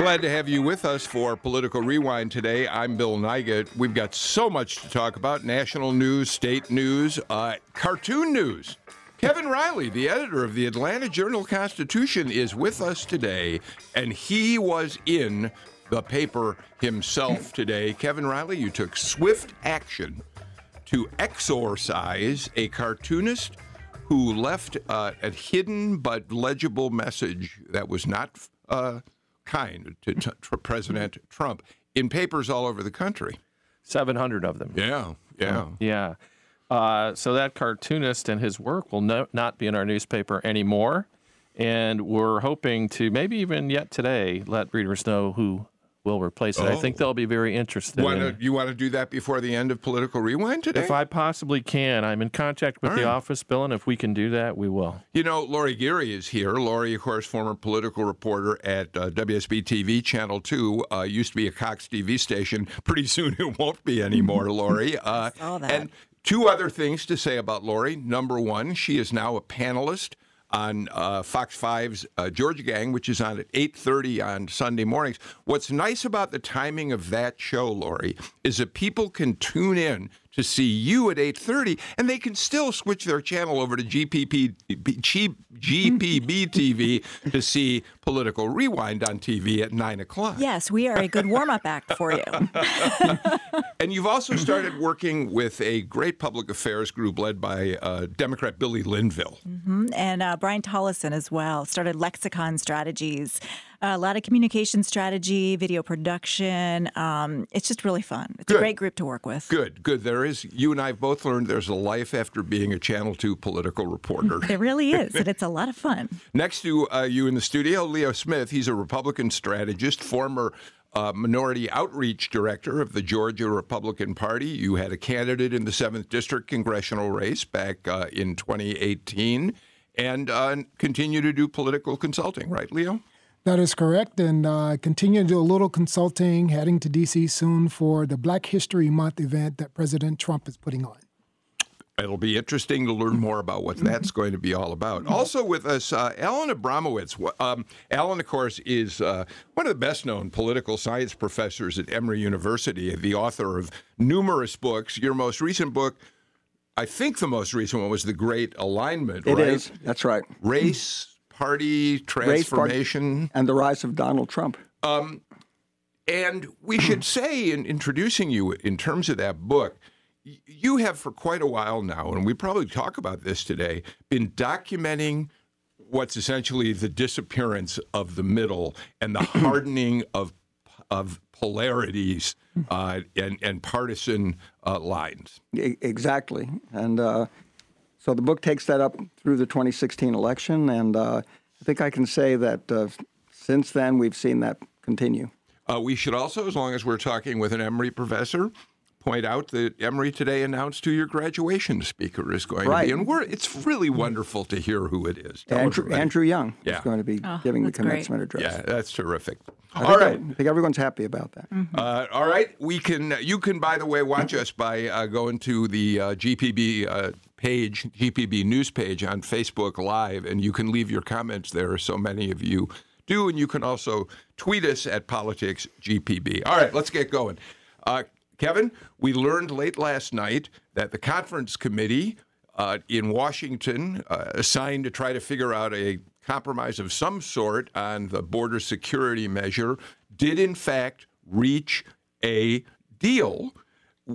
Glad to have you with us for Political Rewind today. I'm Bill Nigut. We've got so much to talk about national news, state news, uh, cartoon news. Kevin Riley, the editor of the Atlanta Journal Constitution, is with us today, and he was in the paper himself today. Kevin Riley, you took swift action to exorcise a cartoonist who left uh, a hidden but legible message that was not. Uh, kind to, to, to President Trump in papers all over the country. 700 of them. Yeah, yeah. Yeah. Uh, so that cartoonist and his work will no, not be in our newspaper anymore. And we're hoping to maybe even yet today let readers know who will replace it. Oh. I think they'll be very interested. Wanna, you want to do that before the end of Political Rewind today? If I possibly can. I'm in contact with All the right. office, Bill, and if we can do that, we will. You know, Lori Geary is here. Lori, of course, former political reporter at uh, WSB TV, Channel 2, uh, used to be a Cox TV station. Pretty soon it won't be anymore, Lori. Uh, All that. And two other things to say about Lori. Number one, she is now a panelist on uh, Fox 5's uh, Georgia Gang, which is on at 8:30 on Sunday mornings. What's nice about the timing of that show, Lori, is that people can tune in to see you at 8:30, and they can still switch their channel over to GPP, GPB TV to see Political Rewind on TV at nine o'clock. Yes, we are a good warm-up act for you. and you've also started working with a great public affairs group led by uh, Democrat Billy Linville, mm-hmm. and uh, Brian Tolleson as well. Started Lexicon Strategies a lot of communication strategy, video production. Um, it's just really fun. It's good. a great group to work with. Good, good. There is, you and I have both learned there's a life after being a Channel 2 political reporter. there really is, and it's a lot of fun. Next to uh, you in the studio, Leo Smith. He's a Republican strategist, former uh, minority outreach director of the Georgia Republican Party. You had a candidate in the 7th District congressional race back uh, in 2018 and uh, continue to do political consulting, right, Leo? That is correct, and uh, continue to do a little consulting, heading to DC soon for the Black History Month event that President Trump is putting on. It'll be interesting to learn more about what that's going to be all about. Also with us, uh, Alan Abramowitz. Um, Alan, of course, is uh, one of the best known political science professors at Emory University, the author of numerous books. Your most recent book, I think the most recent one was The Great Alignment, It right? is. That's right. Race, party transformation and the rise of Donald Trump. Um, and we should say, in introducing you in terms of that book, you have for quite a while now, and we probably talk about this today, been documenting what's essentially the disappearance of the middle and the hardening of of polarities uh, and and partisan uh, lines. Exactly, and uh, so the book takes that up through the 2016 election, and uh, I think I can say that uh, since then we've seen that continue. Uh, we should also, as long as we're talking with an Emory professor, point out that Emory today announced who your graduation speaker is going right. to be, and we're, it's really wonderful to hear who it is. Andrew, Andrew, Young yeah. is going to be oh, giving the commencement great. address. Yeah, that's terrific. I all right, I think everyone's happy about that. Mm-hmm. Uh, all right, we can. You can, by the way, watch us by uh, going to the uh, GPB uh, page, GPB news page on Facebook Live, and you can leave your comments there. So many of you do, and you can also tweet us at Politics GPB. All right, let's get going. Uh, Kevin, we learned late last night that the conference committee uh, in Washington, uh, assigned to try to figure out a compromise of some sort on the border security measure, did in fact reach a deal,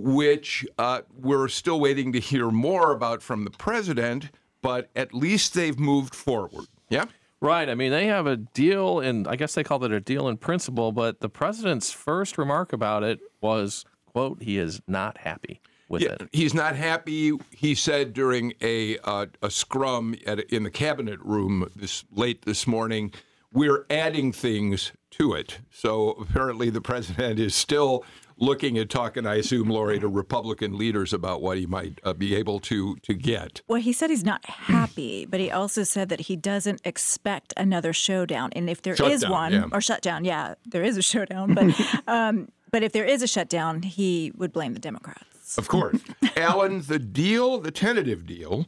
which uh, we're still waiting to hear more about from the president, but at least they've moved forward. Yeah? Right. I mean, they have a deal, and I guess they called it a deal in principle, but the president's first remark about it was quote, he is not happy with yeah, it. He's not happy. He said during a uh, a scrum at, in the cabinet room this late this morning, we're adding things to it. So apparently, the president is still looking at talking, I assume, Lori, to Republican leaders about what he might uh, be able to to get. Well, he said he's not happy, but he also said that he doesn't expect another showdown. And if there is Shutdown, one, yeah. or shutdown, yeah, there is a showdown. But um, but if there is a shutdown, he would blame the Democrats. Of course. Alan, the deal, the tentative deal,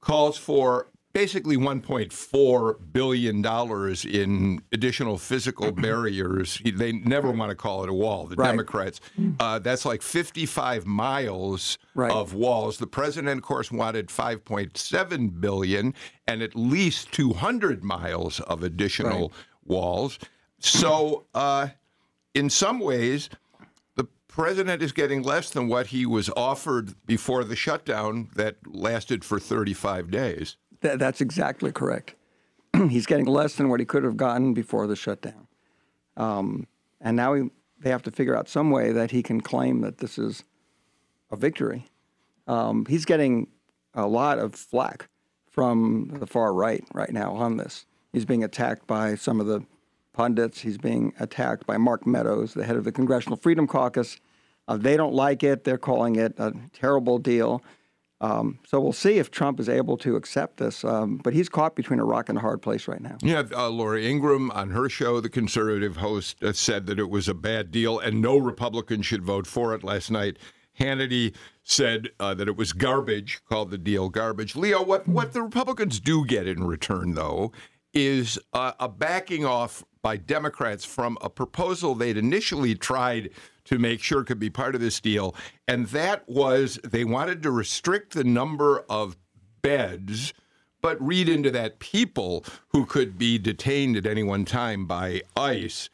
calls for basically $1.4 billion in additional physical barriers. They never want to call it a wall, the Right. Democrats. Uh, that's like 55 miles Right. of walls. The president, of course, wanted 5.7 billion and at least 200 miles of additional walls. So, uh, in some ways, the president is getting less than what he was offered before the shutdown that lasted for 35 days. Th- that's exactly correct. He's getting less than what he could have gotten before the shutdown. Um, and now he, they have to figure out some way that he can claim that this is a victory. Um, he's getting a lot of flack from the far right right now on this. He's being attacked by some of the pundits. He's being attacked by Mark Meadows, the head of the Congressional Freedom Caucus. Uh, they don't like it. They're calling it a terrible deal. Um, so we'll see if Trump is able to accept this. Um, but he's caught between a rock and a hard place right now. Yeah, uh, Laura Ingraham on her show, the conservative host, uh, said that it was a bad deal and no Republican should vote for it last night. Hannity said uh, that it was garbage, called the deal garbage. Leo, what, what the Republicans do get in return, though, is a backing off by Democrats from a proposal they'd initially tried to make sure could be part of this deal. And that was they wanted to restrict the number of beds but read into that people who could be detained at any one time by ICE.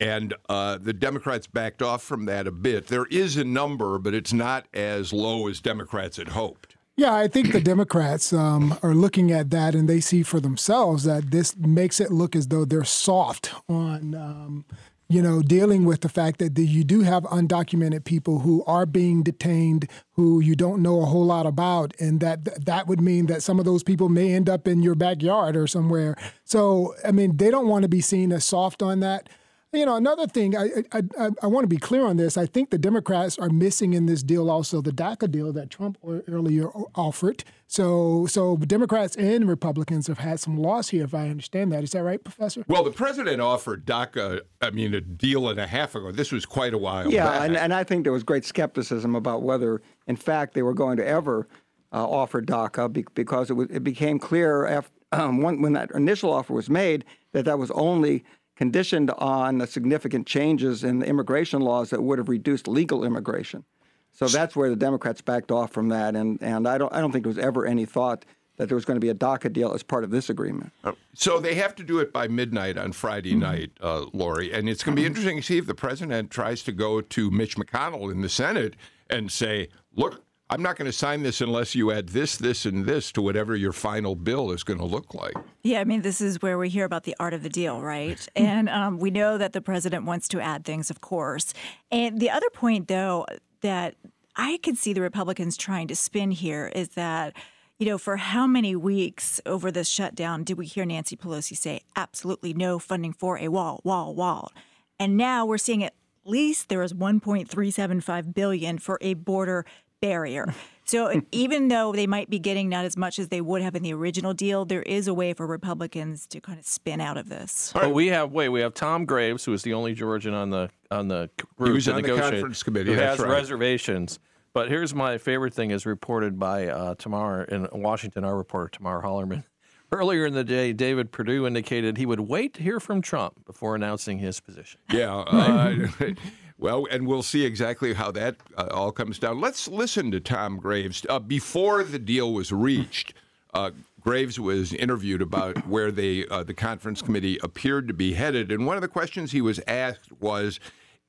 And uh, the Democrats backed off from that a bit. There is a number, but it's not as low as Democrats had hoped. Yeah, I think the Democrats um, are looking at that and they see for themselves that this makes it look as though they're soft on, um, you know, dealing with the fact that the, you do have undocumented people who are being detained who you don't know a whole lot about, and that that would mean that some of those people may end up in your backyard or somewhere. So, I mean, they don't want to be seen as soft on that. You know, another thing, I, I, I, I want to be clear on this. I think the Democrats are missing in this deal also the DACA deal that Trump earlier offered. So, so Democrats and Republicans have had some loss here, if I understand that. Is that right, Professor? Well, the president offered DACA, I mean, a deal and a half ago. This was quite a while Yeah, back. and, and I think there was great skepticism about whether, in fact, they were going to ever uh, offer DACA be- because it, was, it became clear after, um, when, when that initial offer was made that that was only conditioned on the significant changes in the immigration laws that would have reduced legal immigration. So that's where the Democrats backed off from that, and, and I don't I don't think there was ever any thought that there was going to be a DACA deal as part of this agreement. So they have to do it by midnight on Friday night, uh, Lori. And it's going to be interesting to see if the president tries to go to Mitch McConnell in the Senate and say, look, I'm not going to sign this unless you add this, this, and this to whatever your final bill is going to look like. Yeah, I mean, this is where we hear about the art of the deal, right? and um, we know that the president wants to add things, of course. And the other point, though, that I could see the Republicans trying to spin here is that, you know, for how many weeks over this shutdown did we hear Nancy Pelosi say absolutely no funding for a wall, wall, wall? And now we're seeing at least there is 1.375 billion for a border barrier. So even though they might be getting not as much as they would have in the original deal, there is a way for Republicans to kind of spin out of this. But we have wait, we have Tom Graves, who is the only Georgian on the on the group was to on the negotiate, conference committee, who that's has right. reservations. But here's my favorite thing, as reported by uh, Tamar in Washington, our reporter Tamar Hallerman. Earlier in the day, David Perdue indicated he would wait to hear from Trump before announcing his position. Yeah. Uh, well, and we'll see exactly how that uh, all comes down. Let's listen to Tom Graves. Uh, before the deal was reached, uh, Graves was interviewed about where they, uh, the conference committee appeared to be headed. And one of the questions he was asked was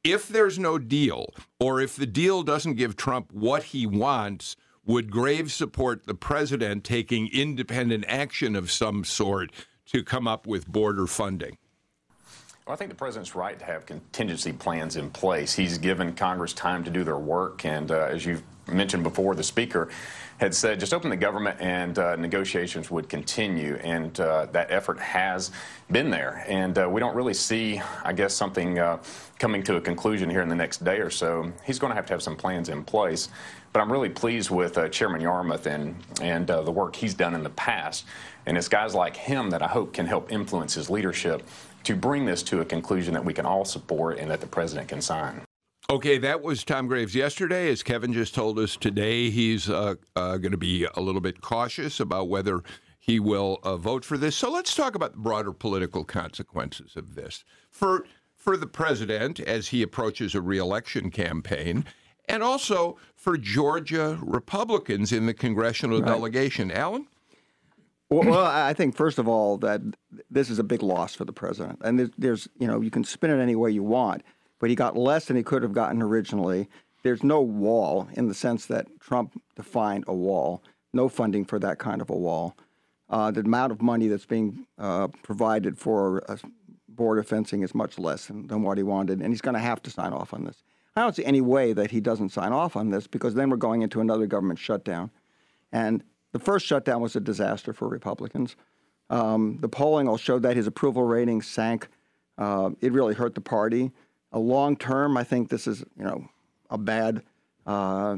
if there's no deal, or if the deal doesn't give Trump what he wants, would Graves support the president taking independent action of some sort to come up with border funding? Well, I think the president's right to have contingency plans in place. He's given Congress time to do their work, and uh, as you've mentioned before, the speaker had said just open the government and uh, negotiations would continue. And uh, that effort has been there. And uh, we don't really see, I guess, something uh, coming to a conclusion here in the next day or so. He's going to have to have some plans in place. But I'm really pleased with uh, Chairman Yarmuth and, and the work he's done in the past. And it's guys like him that I hope can help influence his leadership to bring this to a conclusion that we can all support and that the president can sign. Okay, that was Tom Graves yesterday. As Kevin just told us today, he's uh, uh, going to be a little bit cautious about whether he will uh, vote for this. So let's talk about the broader political consequences of this for for the president as he approaches a reelection campaign, and also for Georgia Republicans in the congressional Right. delegation. Alan. Well, well, I think first of all that this is a big loss for the president, and there's, there's, you know, you can spin it any way you want, but he got less than he could have gotten originally. There's no wall in the sense that Trump defined a wall. No funding for that kind of a wall. Uh, the amount of money that's being uh, provided for border fencing is much less than, than what he wanted, and he's going to have to sign off on this. I don't see any way that he doesn't sign off on this because then we're going into another government shutdown. And the first shutdown was a disaster for Republicans. Um, the polling all showed that his approval rating sank. Uh, it really hurt the party. A long term, I think this is you know a bad uh,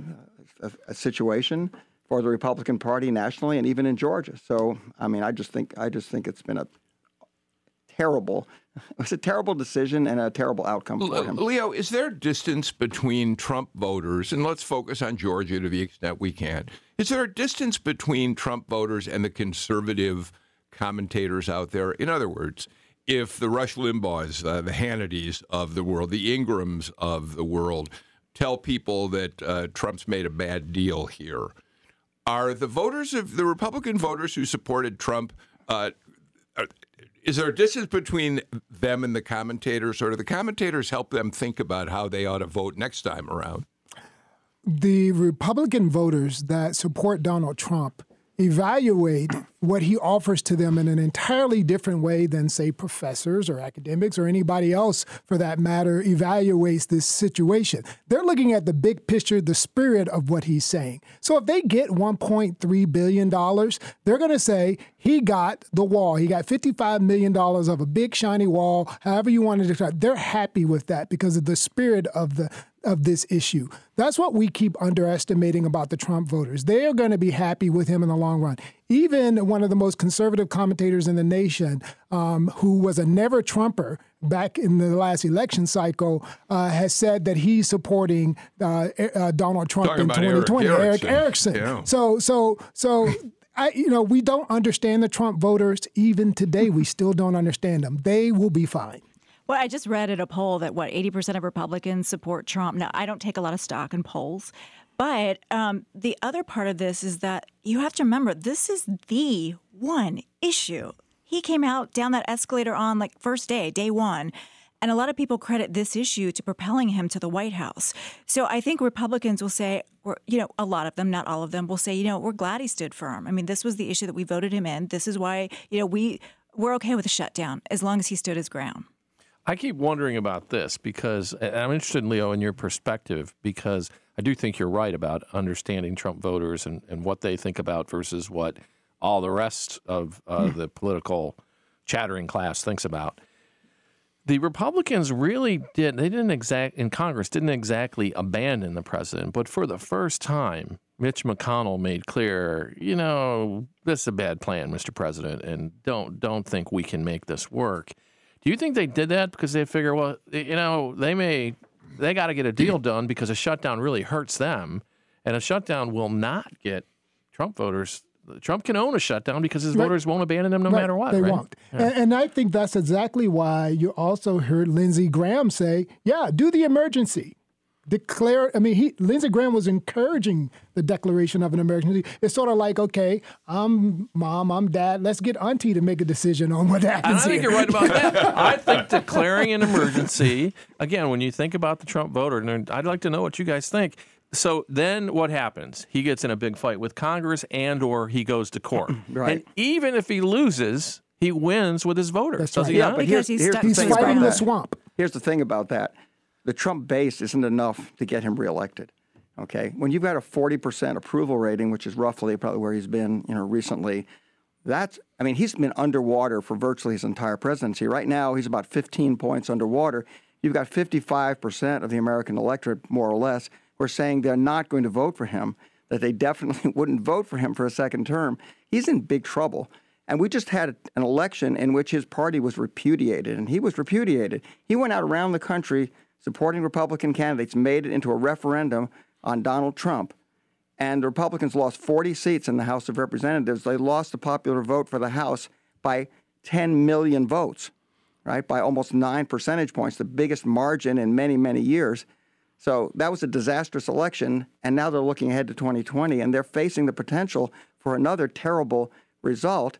a, a situation for the Republican Party nationally and even in Georgia. So I mean, I just think I just think it's been a terrible. It was a terrible decision and a terrible outcome for him. Leo, is there distance between Trump voters, and let's focus on Georgia to the extent we can? Is there a distance between Trump voters and the conservative commentators out there? In other words, if the Rush Limbaughs, uh, the Hannitys of the world, the Ingrahams of the world tell people that uh, Trump's made a bad deal here, are the voters of the Republican voters who supported Trump? Uh, are- is there a distance between them and the commentators, or do the commentators help them think about how they ought to vote next time around? The Republican voters that support Donald Trump evaluate what he offers to them in an entirely different way than, say, professors or academics or anybody else, for that matter, evaluates this situation. They're looking at the big picture, the spirit of what he's saying. So if they get $1.3 billion, they're going to say he got the wall. He got $55 million of a big shiny wall, however you want to describe. They're happy with that because of the spirit of the of this issue. That's what we keep underestimating about the Trump voters. They are going to be happy with him in the long run. Even one of the most conservative commentators in the nation, um, who was a never Trumper back in the last election cycle, uh, has said that he's supporting uh, uh, Donald Trump Talking in about Eric 2020. Erick Erickson. Erickson. Yeah. So, so, so. I, you know, we don't understand the Trump voters. Even today, we still don't understand them. They will be fine. Well, I just read at a poll that what 80% of Republicans support Trump. Now, I don't take a lot of stock in polls, but um, the other part of this is that you have to remember this is the one issue. He came out down that escalator on like first day, day one. And a lot of people credit this issue to propelling him to the White House. So I think Republicans will say, or, you know, a lot of them, not all of them, will say, you know, we're glad he stood firm. I mean, this was the issue that we voted him in. This is why, you know, we we're okay with a shutdown as long as he stood his ground. I keep wondering about this because I'm interested, in Leo, in your perspective because I do think you're right about understanding Trump voters and, and what they think about versus what all the rest of uh, the political chattering class thinks about. The Republicans really did, they didn't exact, in Congress, didn't exactly abandon the president, but for the first time, Mitch McConnell made clear, you know, this is a bad plan, Mr. President, and don't don't think we can make this work. Do you think they did that because they figure, well, you know, they may they got to get a deal done because a shutdown really hurts them, and a shutdown will not get Trump voters. Trump can own a shutdown because his Right. voters won't abandon him no Right, matter what. They right? won't. And, and I think that's exactly why you also heard Lindsey Graham say, yeah, do the emergency. Declare, I mean, he, Lindsey Graham was encouraging the declaration of an emergency. It's sort of like, okay, I'm mom, I'm dad, let's get auntie to make a decision on what And happens I think here. you're right about that. I think declaring an emergency, again, when you think about the Trump voter, and I'd like to know what you guys think. So then what happens? He gets in a big fight with Congress and or he goes to court. Right. And even if he loses, he wins with his voters. That's does right. he Yeah, not? but Because here's, he's here's the He's thing with about fighting the that. swamp. Here's the thing about that: the Trump base isn't enough to get him reelected. Okay, when you've got a 40% approval rating, which is roughly probably where he's been, you know, recently, that's I mean, he's been underwater for virtually his entire presidency. Right now, he's about 15 points underwater. You've got 55% of the American electorate, more or less, who are saying they're not going to vote for him, that they definitely wouldn't vote for him for a second term. He's in big trouble. And we just had an election in which his party was repudiated, and he was repudiated. He went out around the country supporting Republican candidates, made it into a referendum on Donald Trump. And the Republicans lost 40 seats in the House of Representatives. They lost the popular vote for the House by 10 million votes, right? By almost nine percentage points, the biggest margin in many, many years. So that was a disastrous election. And now they're looking ahead to 2020 and they're facing the potential for another terrible result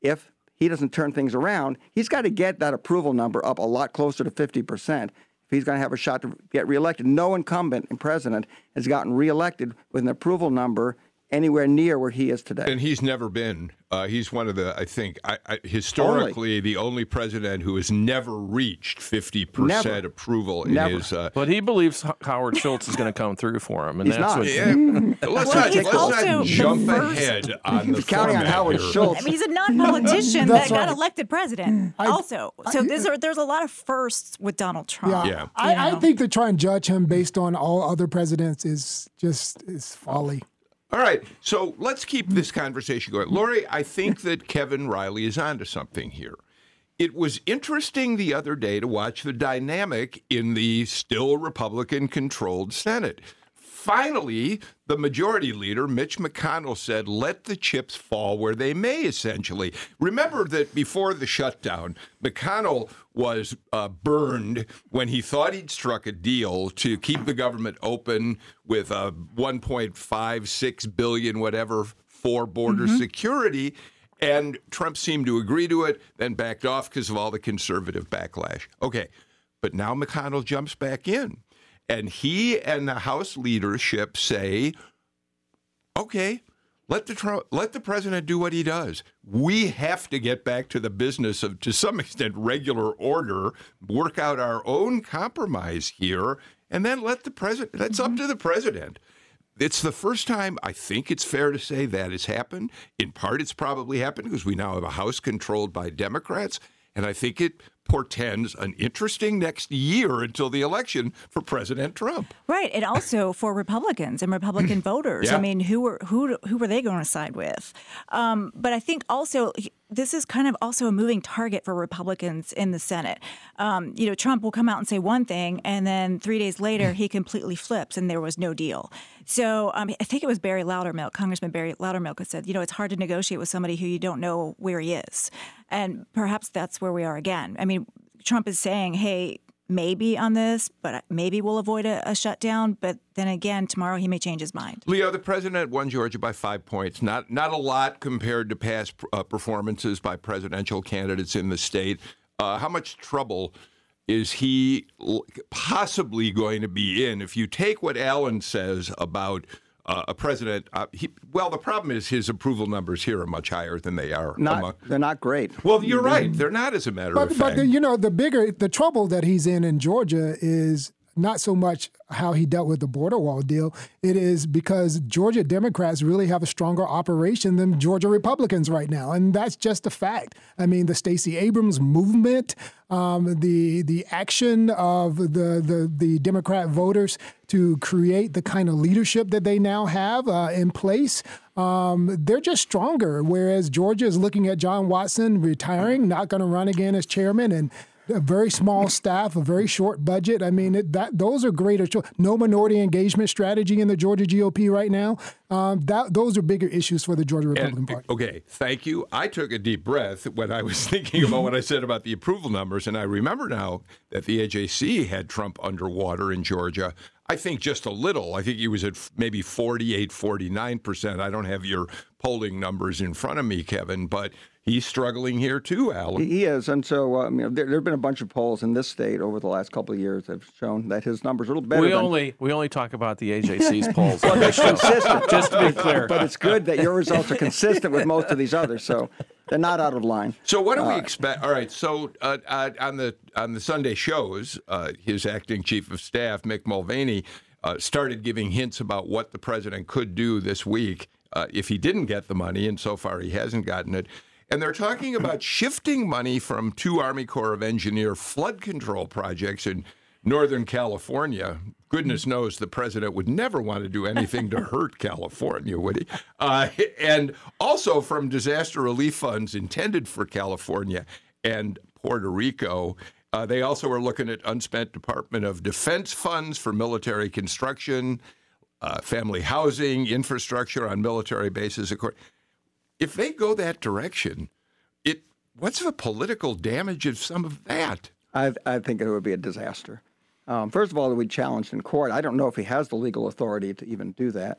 if he doesn't turn things around. He's got to get that approval number up a lot closer to 50 percent he's going to have a shot to get reelected. No incumbent and president has gotten reelected with an approval number anywhere near where he is today. And he's never been. Uh, he's one of the, I think, I, I, historically, only. the only president who has never reached 50% approval in never. his. Uh, but he believes Howard Schultz is going to come through for him. And he's that's not. What, yeah. let's well, not, let's not jump ahead on the counting on Howard here. Schultz. I mean, he's a non-politician that right. got elected president. I, also, so there's a, there's a lot of firsts with Donald Trump. Yeah, yeah. I, I think to try and judge him based on all other presidents is just is folly. All right, so let's keep this conversation going. Lori, I think that Kevin Riley is onto something here. It was interesting the other day to watch the dynamic in the still Republican controlled Senate. Finally, the majority leader, Mitch McConnell, said, let the chips fall where they may, essentially. Remember that before the shutdown, McConnell was uh, burned when he thought he'd struck a deal to keep the government open with a 1.56 billion, whatever, for border mm-hmm. security. And Trump seemed to agree to it, then backed off because of all the conservative backlash. Okay. But now McConnell jumps back in. And he and the House leadership say, okay, let the let the president do what he does. We have to get back to the business of, to some extent, regular order, work out our own compromise here, and then let the president. That's up mm-hmm. to the president. It's the first time I think it's fair to say that has happened. In part, it's probably happened because we now have a House controlled by Democrats, and I think it portends an interesting next year until the election for President Trump. Right, and also for Republicans and Republican voters. Yeah. I mean, who were who who were they going to side with? Um, but I think also this is kind of also a moving target for Republicans in the Senate. Um, you know, Trump will come out and say one thing, and then three days later he completely flips, and there was no deal. So um, I think it was Barry Loudermilk, Congressman Barry Loudermilk, who said, you know, it's hard to negotiate with somebody who you don't know where he is, and perhaps that's where we are again. I mean, Trump is saying, hey, maybe on this, but maybe we'll avoid a, a, shutdown. But then again, tomorrow he may change his mind. Leo, the president won Georgia by five points. Not not a lot compared to past uh, performances by presidential candidates in the state. Uh, how much trouble is he possibly going to be in if you take what Alan says about? Uh, a president. Uh, he, well, the problem is his approval numbers here are much higher than they are. Not, among, they're not great. Well, you're right. They're not, as a matter but, of fact. But you know, the bigger the trouble that he's in in Georgia is not so much how he dealt with the border wall deal. It is because Georgia Democrats really have a stronger operation than Georgia Republicans right now, and that's just a fact. I mean, the Stacey Abrams movement, um, the the action of the, the the Democrat voters to create the kind of leadership that they now have uh, in place. Um, they're just stronger. Whereas Georgia is looking at John Watson retiring, not going to run again as chairman, and a very small staff, a very short budget. I mean, it, that those are greater. No minority engagement strategy in the Georgia GOP right now. Um, that those are bigger issues for the Georgia Republican and, Party. Okay, thank you. I took a deep breath when I was thinking about what I said about the approval numbers, and I remember now that the AJC had Trump underwater in Georgia. I think just a little. I think he was at maybe 48, 49%. I don't have your polling numbers in front of me, Kevin, but he's struggling here too, Alan. He is, and so uh, you know, there, there, have been a bunch of polls in this state over the last couple of years that have shown that his numbers are a little better. We than, only we only talk about the AJC's polls. well, that's consistent. Just to be clear, but it's good that your results are consistent with most of these others, so they're not out of line. So what do we uh, expect? All right, so uh, uh, on the on the Sunday shows, uh, his acting chief of staff, Mick Mulvaney uh, started giving hints about what the president could do this week uh, if he didn't get the money, and so far he hasn't gotten it. And they're talking about shifting money from two Army Corps of Engineer flood control projects in Northern California. Goodness knows the president would never want to do anything to hurt California, would he? Uh, and also from disaster relief funds intended for California and Puerto Rico. Uh, they also are looking at unspent Department of Defense funds for military construction, uh, family housing, infrastructure on military bases. Of course, if they go that direction, it what's the political damage of some of that? I, I think it would be a disaster. Um, first of all, it would be challenged in court. I don't know if he has the legal authority to even do that.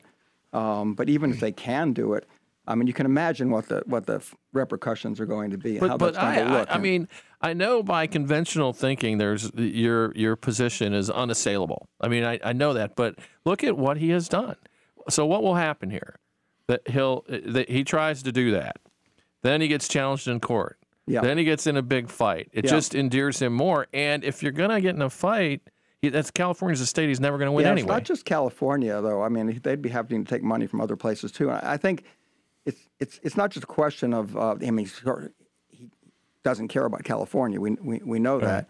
Um, but even if they can do it, I mean, you can imagine what the what the repercussions are going to be and But, how but that's going I, to look. I, I mean, I know by conventional thinking, there's your your position is unassailable. I mean, I, I know that, but look at what he has done. So what will happen here? That he'll that he tries to do that, then he gets challenged in court. Yeah. Then he gets in a big fight. It Yeah. just endears him more. And if you're gonna get in a fight, he, that's California's a state he's never gonna win yeah, anyway. it's not just California, though. I mean, they'd be having to take money from other places too. And I think it's it's it's not just a question of. Uh, I mean, he doesn't care about California. We we, we know that.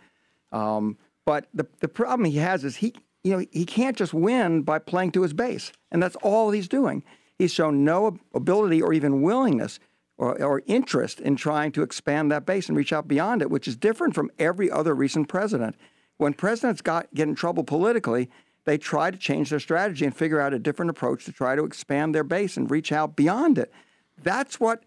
Um, but the the problem he has is he you know he can't just win by playing to his base, and that's all he's doing. He's shown no ability or even willingness or, or interest in trying to expand that base and reach out beyond it, which is different from every other recent president. When presidents got get in trouble politically, they try to change their strategy and figure out a different approach to try to expand their base and reach out beyond it. That's what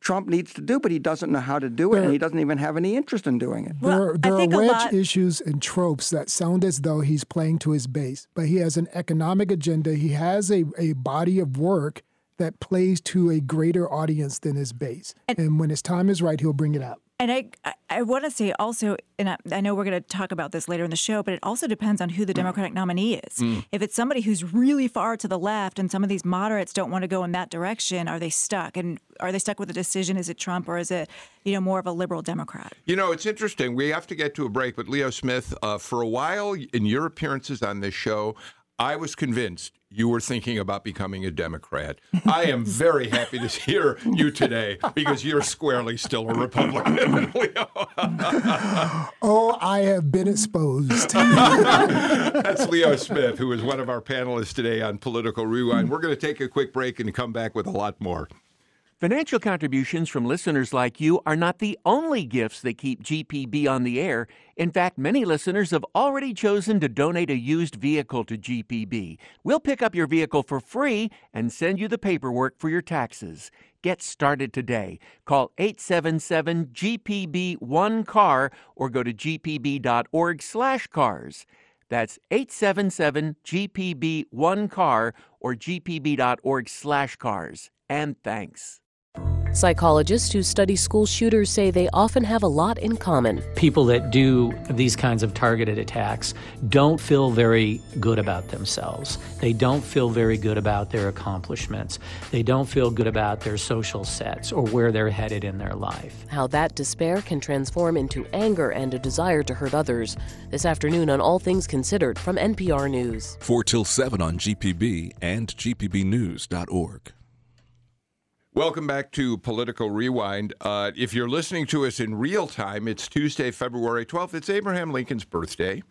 Trump needs to do, but he doesn't know how to do it, and he doesn't even have any interest in doing it. Well, there I there are think wedge lot- issues and tropes that sound as though he's playing to his base, but he has an economic agenda. He has a, a body of work that plays to a greater audience than his base. And, when his time is right, he'll bring it out. And I, I, I want to say also, and I, I know we're going to talk about this later in the show, but it also depends on who the Democratic nominee is. If it's somebody who's really far to the left and some of these moderates don't want to go in that direction, are they stuck? And are they stuck with a decision? Is it Trump or is it, you know, more of a liberal Democrat? You know, it's interesting. We have to get to a break, but Leo Smith, uh, for a while in your appearances on this show, I was convinced you were thinking about becoming a Democrat. I am very happy to hear you today because you're squarely still a Republican, Leo. Oh, I have been exposed. That's Leo Smith, who is one of our panelists today on Political Rewind. We're going to take a quick break and come back with a lot more. Financial contributions from listeners like you are not the only gifts that keep GPB on the air. In fact, many listeners have already chosen to donate a used vehicle to GPB. We'll pick up your vehicle for free and send you the paperwork for your taxes. Get started today. Call 877 GPB 1 car or go to gpb.org/cars. That's 877 GPB 1 car or gpb.org/cars. And thanks. Psychologists who study school shooters say they often have a lot in common. people that do these kinds of targeted attacks don't feel very good about themselves. They don't feel very good about their accomplishments. They don't feel good about their social sets or where they're headed in their life. How that despair can transform into anger and a desire to hurt others. This afternoon on All Things Considered from NPR News. 4 till 7 on GPB and GPBnews.org. Welcome back to Political Rewind. Uh, if you're listening to us in real time, it's Tuesday, February 12th. It's Abraham Lincoln's birthday.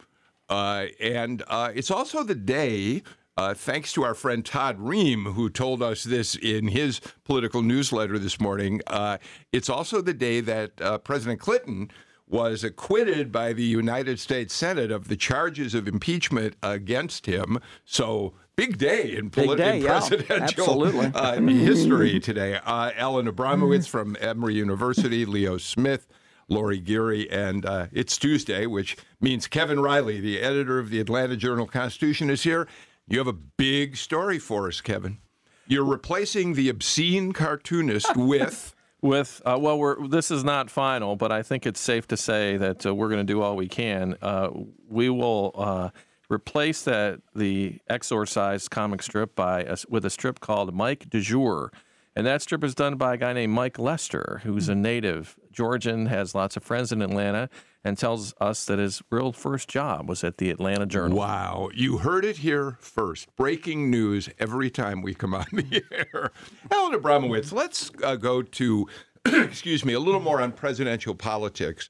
Uh, and uh, it's also the day, uh, thanks to our friend Todd Rehm, who told us this in his political newsletter this morning, uh, it's also the day that uh, President Clinton was acquitted by the United States Senate of the charges of impeachment against him. So, big day in, Big polit- day, in yeah. presidential Absolutely. uh, history today. Uh, Alan Abramowitz from Emory University, Leo Smith, Lori Geary, and uh, it's Tuesday, which means Kevin Riley, the editor of the Atlanta Journal Constitution, is here. You have a big story for us, Kevin. You're replacing the obscene cartoonist with. with uh, well we're this is not final but i think it's safe to say that uh, we're going to do all we can uh, we will uh, replace that the exorcised comic strip by a, with a strip called mike du jour and that strip is done by a guy named mike lester who's a native Georgian, has lots of friends in Atlanta, and tells us that his real first job was at the Atlanta Journal. Wow. You heard it here first. Breaking news every time we come on the air. Alan Abramowitz, let's uh, go to, excuse me, a little more on presidential politics.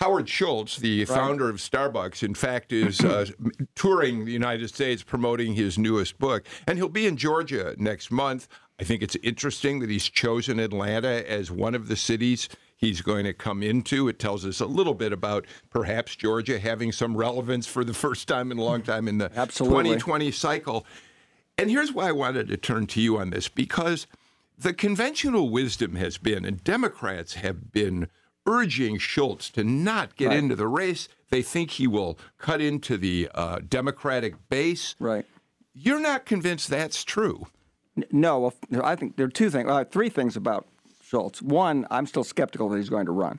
Howard Schultz, the founder of Starbucks, in fact, is uh, touring the United States promoting his newest book. And he'll be in Georgia next month. I think it's interesting that he's chosen Atlanta as one of the cities he's going to come into. It tells us a little bit about perhaps Georgia having some relevance for the first time in a long time in the Absolutely. 2020 cycle. And here's why I wanted to turn to you on this because the conventional wisdom has been, and Democrats have been urging Schultz to not get Right. into the race. They think he will cut into the uh, Democratic base. Right. You're not convinced that's true. No, well, I think there are two things, uh, three things about Schultz. One, I'm still skeptical that he's going to run,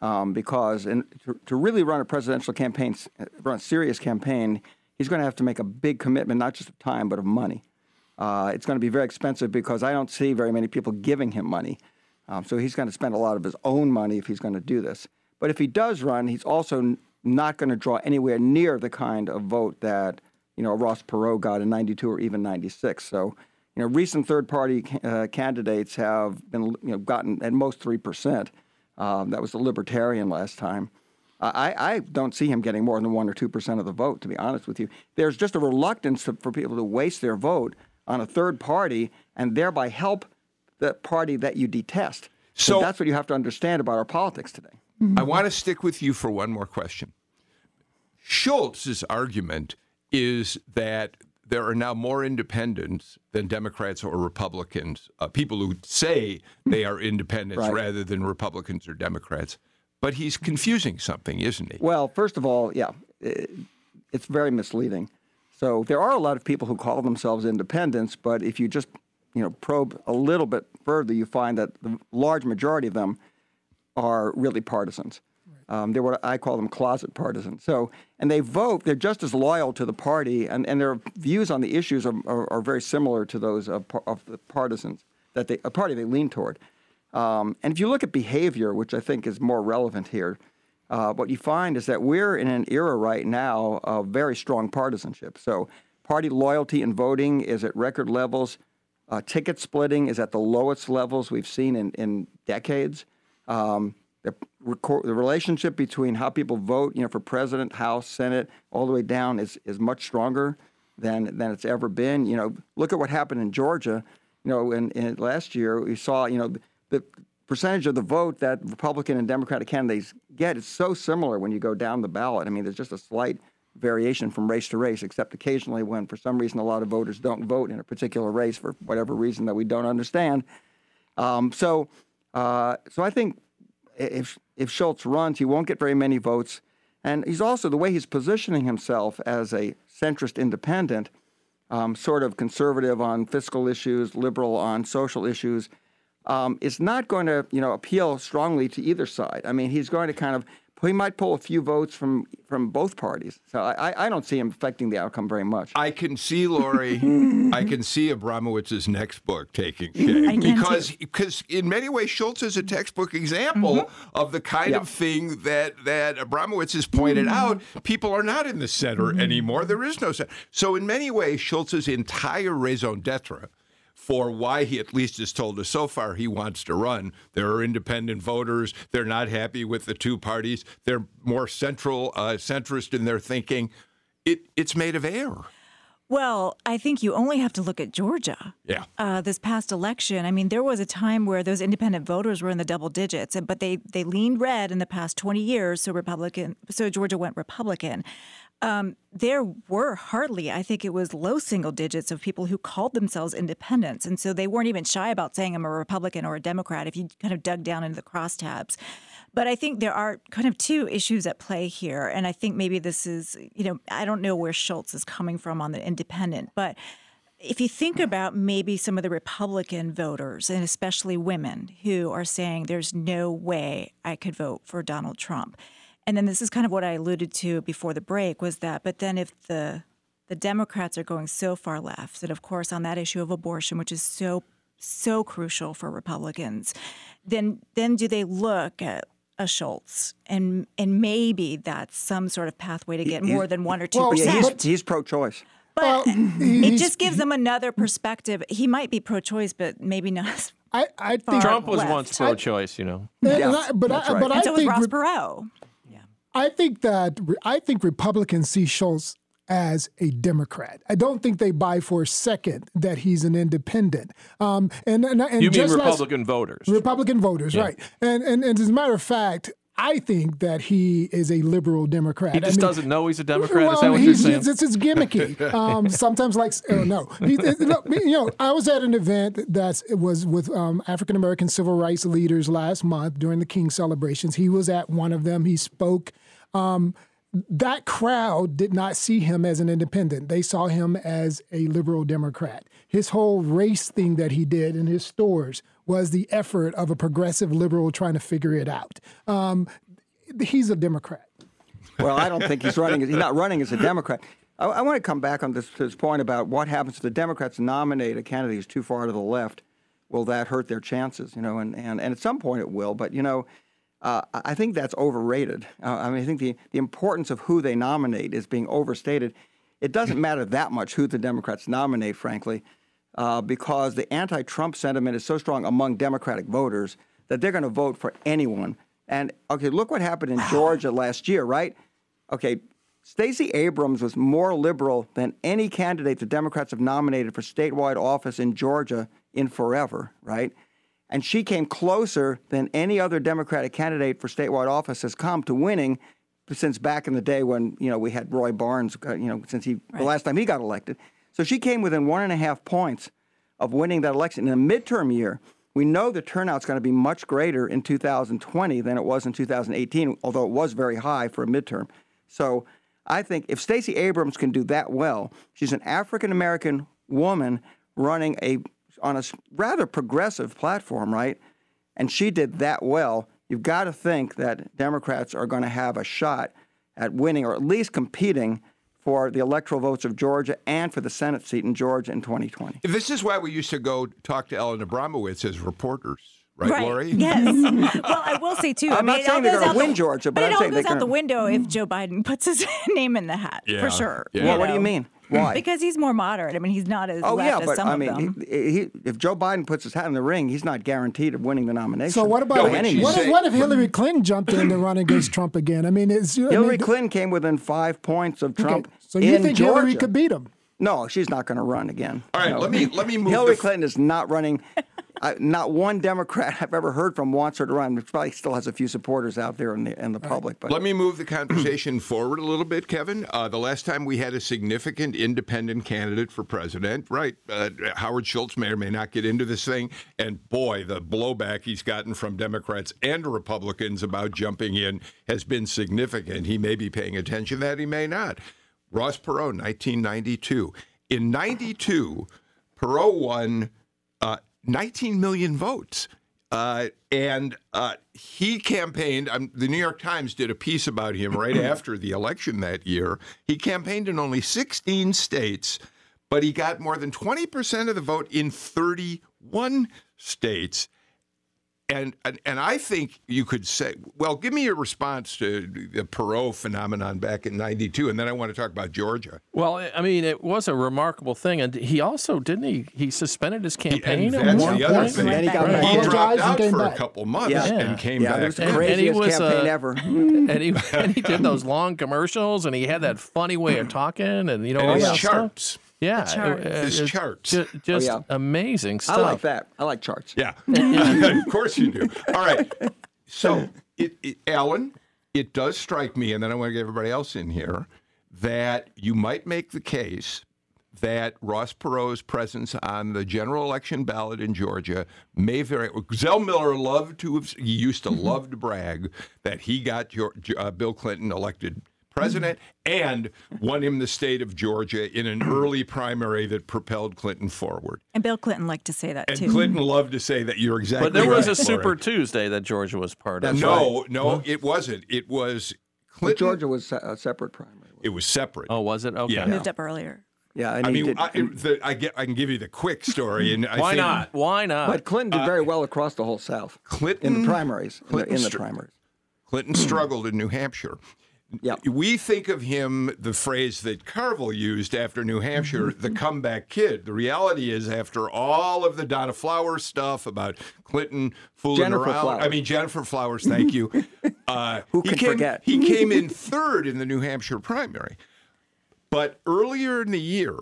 um, because in, to, to really run a presidential campaign, run a serious campaign, he's going to have to make a big commitment, not just of time but of money. Uh, it's going to be very expensive because I don't see very many people giving him money. Um, so he's going to spend a lot of his own money if he's going to do this. But if he does run, he's also not going to draw anywhere near the kind of vote that you know Ross Perot got in '92 or even '96. So you know, recent third-party uh, candidates have been you know gotten at most three percent. Um, that was the Libertarian last time. I, I don't see him getting more than one or two percent of the vote. To be honest with you, there's just a reluctance to, for people to waste their vote on a third party and thereby help the party that you detest. So, So- that's what you have to understand about our politics today. I want to stick with you for one more question. Schultz's argument is that there are now more independents than Democrats or Republicans, uh, people who say they are independents Right. rather than Republicans or Democrats. But he's confusing something, isn't he? Well, first of all, yeah, it's very misleading. So there are a lot of people who call themselves independents, but if you just you know probe a little bit further, you find that the large majority of them are really partisans. Um, they're what I call them closet partisans. So, and they vote. They're just as loyal to the party, and, and their views on the issues are, are, are very similar to those of, of the partisans that they a party they lean toward. Um, and if you look at behavior, which I think is more relevant here, uh, what you find is that we're in an era right now of very strong partisanship. So, party loyalty and voting is at record levels. Uh, ticket splitting is at the lowest levels we've seen in, in decades. Um, the, recor- the relationship between how people vote, you know, for president, House, Senate, all the way down is, is much stronger than than it's ever been. You know, look at what happened in Georgia. You know, in, in last year we saw, you know, the percentage of the vote that Republican and Democratic candidates get is so similar when you go down the ballot. I mean, there's just a slight variation from race to race, except occasionally when, for some reason, a lot of voters don't vote in a particular race for whatever reason that we don't understand. Um, so, uh, so I think if if Schultz runs, he won't get very many votes, and he's also the way he's positioning himself as a centrist independent, um, sort of conservative on fiscal issues, liberal on social issues, um, is not going to you know appeal strongly to either side. I mean, he's going to kind of he might pull a few votes from from both parties. So I, I- I don't see him affecting the outcome very much. I can see Lori. I can see Abramowitz's next book taking shape because because in many ways Schultz is a textbook example of the kind Yeah. of thing that that Abramowitz has pointed out. People are not in the center anymore. There is no center. So in many ways, Schultz's entire raison d'être for why he at least has told us so far he wants to run. There are independent voters. They're not happy with the two parties. They're more central, uh, centrist in their thinking. It, it's made of air. Well, I think you only have to look at Georgia. Yeah. Uh, this past election, I mean, there was a time where those independent voters were in the double digits, but they they leaned red in the past 20 years. So Republican, so Georgia went Republican. Um, there were hardly, I think it was low single digits of people who called themselves independents, and so they weren't even shy about saying I'm a Republican or a Democrat. If you kind of dug down into the crosstabs, but I think there are kind of two issues at play here. And I think maybe this is, you know, I don't know where Schultz is coming from on the independent, but if you think about maybe some of the Republican voters, and especially women, who are saying there's no way I could vote for Donald Trump. And then this is kind of what I alluded to before the break was that, but then if the the Democrats are going so far left, and of course on that issue of abortion, which is so so crucial for Republicans, then then do they look at a Schultz and and maybe that's some sort of pathway to get more than one or two well, Yeah, percent. he's, he's pro-choice. But it just gives them another perspective. He might be pro-choice, but maybe not. I, I think Trump was left. once pro-choice, you know. Yeah, I- but that's I, right. but I so was think Ross Perot. I think that I think Republicans see Schultz as a Democrat. I don't think they buy for a second that he's an independent. Um, and, and, and You mean just last- Republican voters? Republican voters, right? And, and and as a matter of fact, I think that he is a liberal Democrat. He I just mean, doesn't know he's a Democrat. Well, Is that what you're he's, saying? It's, it's, gimmicky. Um, sometimes, like, oh, no. He, look, you know, I was at an event that was with um, African American civil rights leaders last month during the King celebrations. He was at one of them. He spoke. Um, that crowd did not see him as an independent. They saw him as a liberal Democrat. His whole race thing that he did in his stores was the effort of a progressive liberal trying to figure it out. Um, he's a Democrat. Well, I don't think he's running. He's not running as a Democrat. I, I want to come back on this, this point about what happens if the Democrats nominate a candidate who's too far to the left. Will that hurt their chances? You know, and, and, and at some point it will. But you know, uh, I think that's overrated. Uh, I mean, I think the, the importance of who they nominate is being overstated. It doesn't matter that much who the Democrats nominate, frankly, uh, because the anti-Trump sentiment is so strong among Democratic voters that they're going to vote for anyone. And okay, look what happened in Georgia last year, right? Okay, Stacey Abrams was more liberal than any candidate the Democrats have nominated for statewide office in Georgia in forever, right? And she came closer than any other Democratic candidate for statewide office has come to winning since back in the day when you know we had Roy Barnes, uh, you know, since he the last time he got elected. So she came within one and a half points of winning that election in a midterm year. We know the turnout's going to be much greater in 2020 than it was in 2018, although it was very high for a midterm. So I think if Stacey Abrams can do that well, she's an African American woman running a on a rather progressive platform, right? And she did that well. You've got to think that Democrats are going to have a shot at winning or at least competing for the electoral votes of Georgia and for the Senate seat in Georgia in 2020. This is why we used to go talk to Alan Abramowitz as reporters, right, Lori? Yes. well, I will say too. I I'm mean, not it saying all they're goes gonna out the- win Georgia, but I'm it all goes they're out the window if hmm. Joe Biden puts his name in the hat Yeah. for sure. Yeah. you Well, what do you mean? Why? Because he's more moderate. I mean, he's not as Oh left yeah, as but some I of mean, them. he, he, if Joe Biden puts his hat in the ring, he's not guaranteed of winning the nomination. So what about No, by but any she's what if, what if Hillary Clinton jumped in to run against Trump again? I mean, it's I Hillary mean, Clinton came within five points of Trump? okay, Trump. So you in think Georgia. Hillary could beat him? No, she's not going to run again. All right, No. let me let me move. Hillary the, Clinton is not running. I, not one Democrat I've ever heard from wants her to run. She probably still has a few supporters out there in the in the public. But Let me move the conversation forward a little bit, Kevin. Uh, the last time we had a significant independent candidate for president, right? Uh, Howard Schultz may or may not get into this thing. And boy, the blowback he's gotten from Democrats and Republicans about jumping in has been significant. He may be paying attention to that, he may not. Ross Perot, 1992. In 92, Perot won uh, 19 million votes. Uh, and uh, he campaigned. Um, the New York Times did a piece about him right after the election that year. He campaigned in only 16 states, but he got more than 20% of the vote in 31 states. And, and and I think you could say, well, give me your response to the Perot phenomenon back in '92, and then I want to talk about Georgia. Well, I mean, it was a remarkable thing, and he also didn't he? He suspended his campaign at that's one the other point. thing. Then he got Right. He dropped out came for a couple months Yeah. and came yeah, back. it was the And- and he craziest was, campaign uh, ever. and he and he did those long commercials, and he had that funny way of talking, and you know And all his that stuff. Charts. Yeah, charts. it- His it's charts. ju- just yeah. amazing stuff. I like that. I like charts. Yeah, of course you do. All right. So, it, it, Alan, it does strike me, and then I want to get everybody else in here, that you might make the case that Ross Perot's presence on the general election ballot in Georgia may very. Zell Miller loved to have. He used to love to brag that he got your, uh, Bill Clinton elected president and won him the state of Georgia in an early primary that propelled Clinton forward. and Bill Clinton liked to say that And too. Clinton loved to say that you're exactly but there was a Super Lori. Tuesday that Georgia was part of. No, no, it wasn't. It was But Georgia was a separate primary. It was separate. Oh, was it? Okay. Yeah. Moved up earlier. Yeah, and I mean, did- I, the, I, get, I can give you the quick story. And I Why think not? Why not? But Clinton did uh, very well across the whole South Clinton in the primaries. In the, in Clinton the primaries. Clinton struggled in New Hampshire. Yeah. We think of him, the phrase that Carville used after New Hampshire, the comeback kid. The reality is, after all of the Donna Flowers stuff about Clinton fooling Gennifer around, Flowers. I mean, Gennifer Flowers, thank you. Uh, Who he came, forget? He came in third in the New Hampshire primary. But earlier in the year,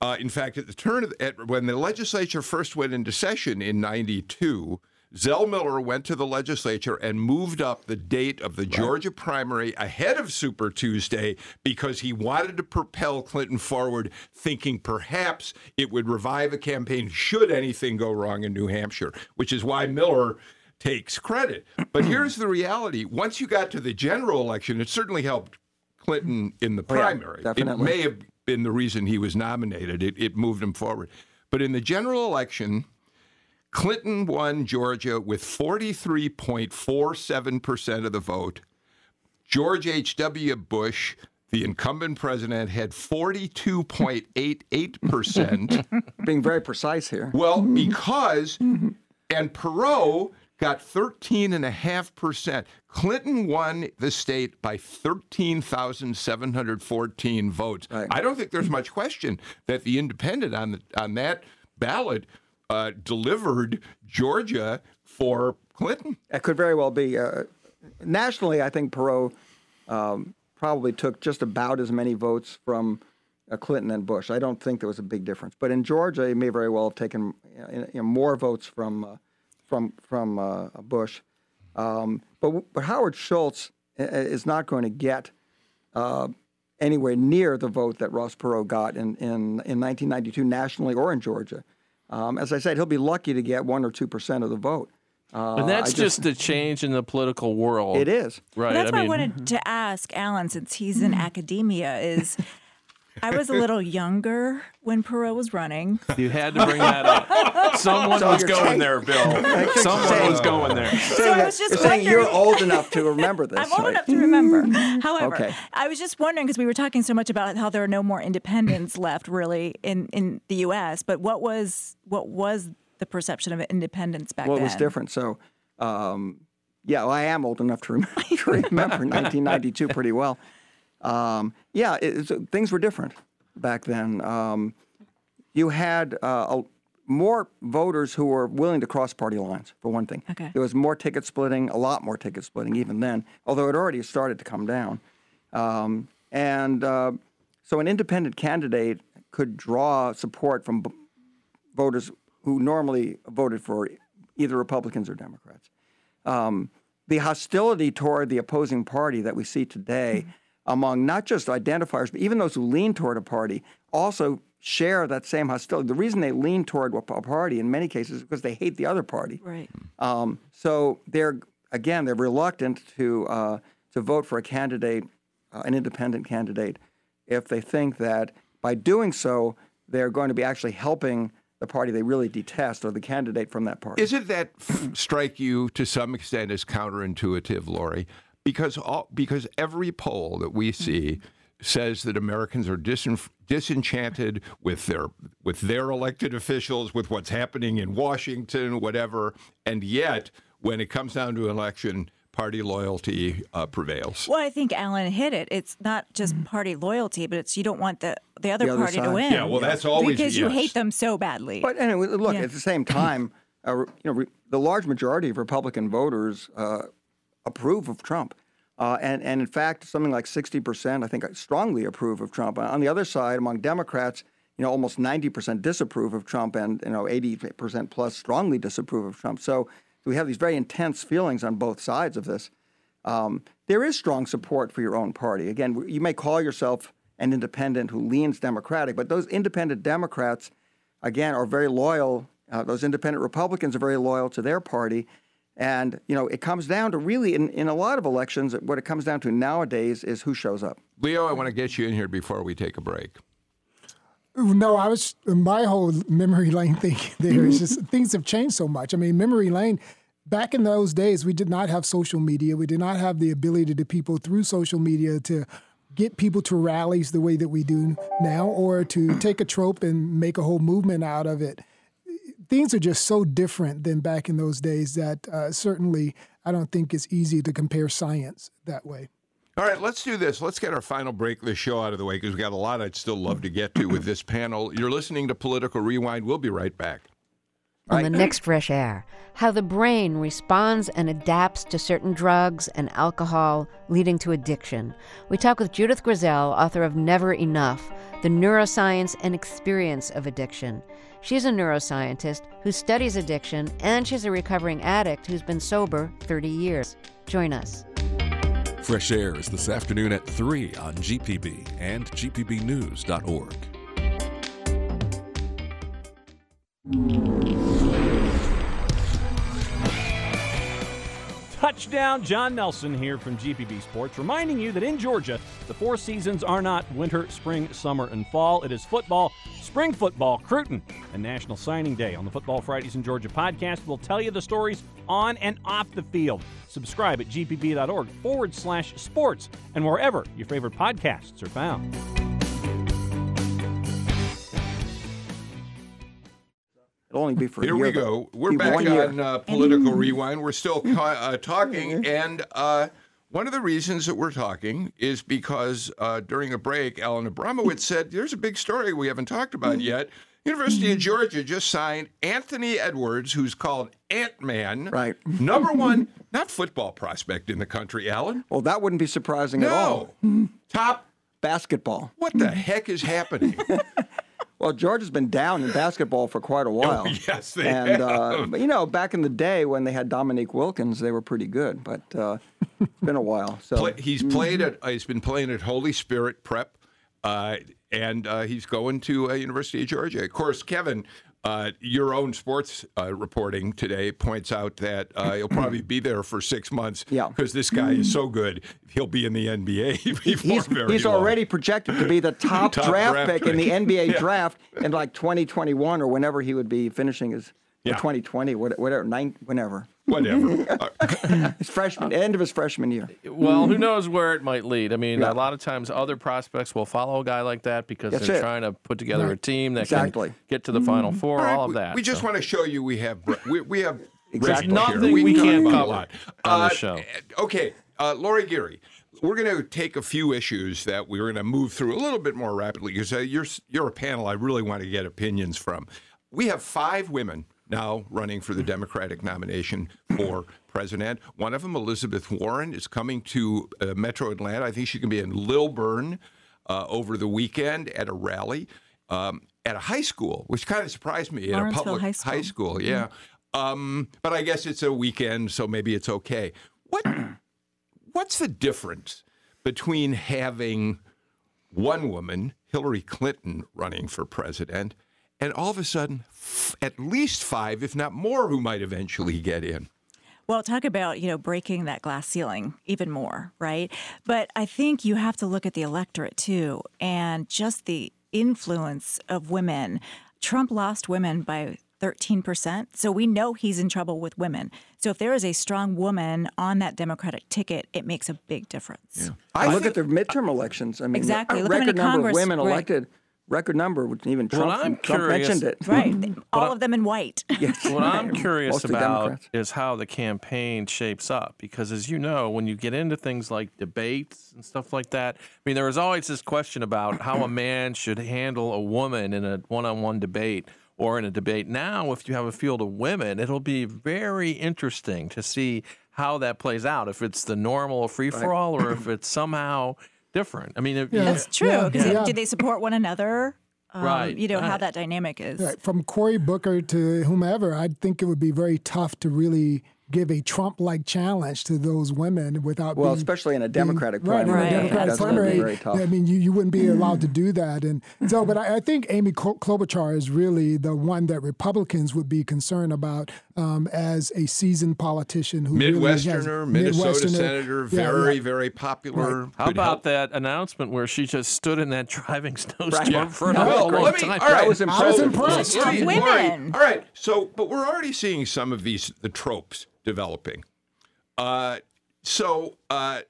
uh, in fact, at the turn of at, when the legislature first went into session in '92, Zell Miller went to the legislature and moved up the date of the Georgia primary ahead of Super Tuesday because he wanted to propel Clinton forward, thinking perhaps it would revive a campaign should anything go wrong in New Hampshire, which is why Miller takes credit. But here's the reality once you got to the general election, it certainly helped Clinton in the Oh, yeah, primary. it may have been the reason he was nominated. It, it moved him forward. But in the general election, Clinton won Georgia with 43.47% of the vote. George H.W. Bush, the incumbent president, had 42.88%. Being very precise here. Well, mm-hmm. because, mm-hmm. and Perot got 13.5%. Clinton won the state by 13,714 votes. Right. I don't think there's much question that the independent on, the, on that ballot uh, delivered Georgia for Clinton. It could very well be. Uh, nationally, I think Perot um, probably took just about as many votes from uh, Clinton and Bush. I don't think there was a big difference. But in Georgia, he may very well have taken uh, you know, more votes from uh, from from uh, Bush. Um, but but Howard Schultz i- is not going to get uh, anywhere near the vote that Ross Perot got in, in, in 1992 nationally or in Georgia. Um, as I said, he'll be lucky to get one or two percent of the vote. Uh, and that's I just, a change in the political world. It is. Right. That's I why mean, I wanted to ask Alan, since he's in academia, is I was a little younger when Perot was running. you had to bring that up. Someone So was going saying- there, Bill. Someone saying- was going there. So I was just You're saying you're old enough to remember this. I'm old right? enough to remember. However, Okay. I was just wondering because we were talking so much about how there are no more independents left, really, in, in the U.S. But what was what was the perception of independence back Well, then? it was different. So, um, yeah, well, I am old enough to, rem- to remember 1992 pretty well. Um, yeah, it, it's- things were different back then. Um, you had uh, a, more voters who were willing to cross party lines, for one thing. Okay. There was more ticket splitting, a lot more ticket splitting even then, although it already started to come down. Um, and uh, so an independent candidate could draw support from b- voters who normally voted for either Republicans or Democrats. Um, the hostility toward the opposing party that we see today among not just identifiers, but even those who lean toward a party also share that same hostility. The reason they lean toward a party in many cases is because they hate the other party. Right. Um, so they're again they're reluctant to uh, to vote for a candidate, uh, an independent candidate, if they think that by doing so they're going to be actually helping the party they really detest or the candidate from that party. Isn't that f- strike you to some extent as counterintuitive, Lori? Because all, because every poll that we see says that Americans are disin- disenchanted with their with their elected officials, with what's happening in Washington, whatever, and yet when it comes down to an election, party loyalty uh, prevails. Well, I think Alan hit it. It's not just party loyalty, but it's you don't want the the other, The other party to win. Yeah, well, that's always- because you yes. hate them so badly. But anyway, look Yeah. at the same time, uh, you know, re- the large majority of Republican voters uh, approve of Trump. Uh, and, and in fact, something like 60%, I think, strongly approve of Trump. On the other side, among Democrats, you know, almost 90% disapprove of Trump, and you know, 80% plus strongly disapprove of Trump. So we have these very intense feelings on both sides of this. Um, there is strong support for your own party. Again, you may call yourself an independent who leans Democratic, but those independent Democrats, again, are very loyal. Uh, those independent Republicans are very loyal to their party. And, you know, it comes down to really, in, in a lot of elections, what it comes down to nowadays is who shows up. Leo, I want to get you in here before we take a break. No, I was my whole memory lane thing. There is just things have changed so much. I mean, memory lane. Back in those days, we did not have social media. We did not have the ability to people through social media to get people to rallies the way that we do now, or to take a trope and make a whole movement out of it. Things are just so different than back in those days that uh, certainly I don't think it's easy to compare science that way. All right, let's do this. Let's get our final break of the show out of the way because we've got a lot I'd still love to get to with this panel. You're listening to Political Rewind. We'll be right back. On the next Fresh Air, how the brain responds and adapts to certain drugs and alcohol, leading to addiction. We talk with Judith Grisel, author of Never Enough The Neuroscience and Experience of Addiction. She's a neuroscientist who studies addiction, and she's a recovering addict who's been sober 30 years. Join us. Fresh Air is this afternoon at 3 on GPB and GPBnews.org. Touchdown, John Nelson here from GPB Sports, reminding you that in Georgia, the four seasons are not winter, spring, summer, and fall. It is football, spring football, Cruton, and National Signing Day. On the Football Fridays in Georgia podcast, we'll tell you the stories on and off the field. Subscribe at gpb.org forward slash sports and wherever your favorite podcasts are found. It'll only be for a Here year, we go. We're back on uh, Political Rewind. We're still ca- uh, talking, and uh, one of the reasons that we're talking is because uh, during a break, Alan Abramowitz said, "There's a big story we haven't talked about yet." University of Georgia just signed Anthony Edwards, who's called Ant Man. Right. Number one, not football prospect in the country, Alan. Well, that wouldn't be surprising at all. No. Top. Basketball. What the heck is happening? Well, Georgia's been down in basketball for quite a while. yes, they and uh, have. but, you know, back in the day when they had Dominique Wilkins, they were pretty good. But uh, it's been a while. So Play, he's played at. Uh, he's been playing at Holy Spirit Prep, uh, and uh, he's going to uh, University of Georgia. Of course, Kevin, uh, your own sports uh, reporting today points out that uh, he'll probably be there for six months. Yeah. because this guy is so good, he'll be in the NBA before he's, very he's long. already projected to be the top, Top draft, draft pick in the. NBA Yeah. draft in like 2021 or whenever he would be finishing his Yeah. 2020, what- whatever, nine, whenever. Whatever. Uh, His freshman, end of his freshman year. Well, who knows where it might lead? I mean, Yeah. a lot of times other prospects will follow a guy like that because That's they're it. trying to put together a team that Exactly. can get to the Final Four, all right, all of that. We just so. want to show you we have we, we have Exactly. Reggie here. Nothing we can can't talk cover about a lot. on the Uh, show. Okay, uh, Lori Geary, we're going to take a few issues that we're going to move through a little bit more rapidly because uh, you're you're a panel I really want to get opinions from. We have five women now running for the Democratic nomination for president. One of them, Elizabeth Warren, is coming to uh, Metro Atlanta. I think she can be in Lilburn uh, over the weekend at a rally. Um, at a high school, which kind of surprised me. At a public High School. high school, yeah. Um, but I guess it's a weekend, so maybe it's okay. What what's the difference between having one woman, Hillary Clinton, running for president, and all of a sudden, f- at least five, if not more, who might eventually get in? Well, talk about, you know, breaking that glass ceiling even more, right? But I think you have to look at the electorate too and just the influence of women. Trump lost women by 13%. So we know he's in trouble with women. So if there is a strong woman on that Democratic ticket, it makes a big difference. I look at the midterm elections. I mean, Exactly. a Look how many record number Congress- of women right. Elected. Record number, which even Well, Trump, I'm Trump curious- mentioned it. Right. Hmm. All of them in white. Yes. What I'm curious about Democrats. is how the campaign shapes up. Because as you know, when you get into things like debates and stuff like that, I mean, there was always this question about how a man should handle a woman in a one on one debate or in a debate. Now, if you have a field of women, it'll be very interesting to see how that plays out. If it's the normal free for all or if it's somehow different. I mean, if, Yeah. That's true. Yeah. 'cause Yeah. Did they support one another? Um, Right, You know, how that dynamic is. Right, from Cory Booker to whomever, I think it would be very tough to really give a Trump-like challenge to those women without Well, being, especially in a being- Democratic right, primary. in a Democratic That's primary. very tough. I mean, you, you wouldn't be allowed to do that, and so. But I, I think Amy Klobuchar is really the one that Republicans would be concerned about um, as a seasoned politician who really has- Midwesterner, Minnesota Midwesterner. senator, very, yeah. very popular. How about help. that announcement where she just stood in that driving snowstorm Yeah. for an well, long let me, time? all right. That was I was impressive. impressed. Let me- Women. Lori, all right. So, but we're already seeing some of these the tropes developing. Uh, so, uh,